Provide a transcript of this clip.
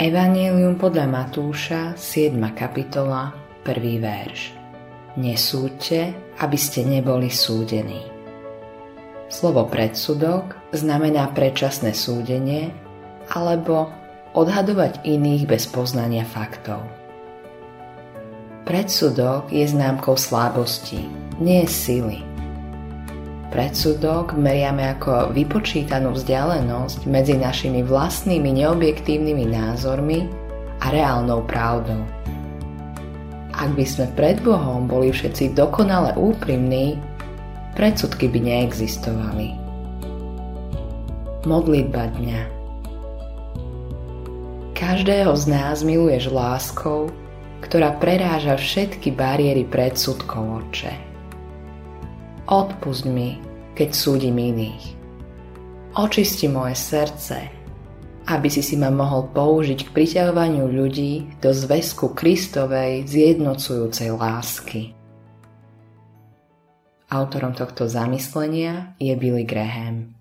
Evangelium podľa Matúša, 7. kapitola, 1. verš. Nesúďte, aby ste neboli súdení. Slovo predsudok znamená predčasné súdenie alebo odhadovať iných bez poznania faktov. Predsudok je známkou slábosti, nie sily. Predsudok meriame ako vypočítanú vzdialenosť medzi našimi vlastnými neobjektívnymi názormi a reálnou pravdou. Ak by sme pred Bohom boli všetci dokonale úprimní, predsudky by neexistovali. Modlitba dňa Každého z nás miluješ láskou, ktorá preráža všetky bariéry predsudkov, oče. Odpust mi, keď súdim iných. Očisti moje srdce, aby si si ma mohol použiť k priťahovaniu ľudí do zväzku Kristovej zjednocujúcej lásky. Autorom tohto zamyslenia je Billy Graham.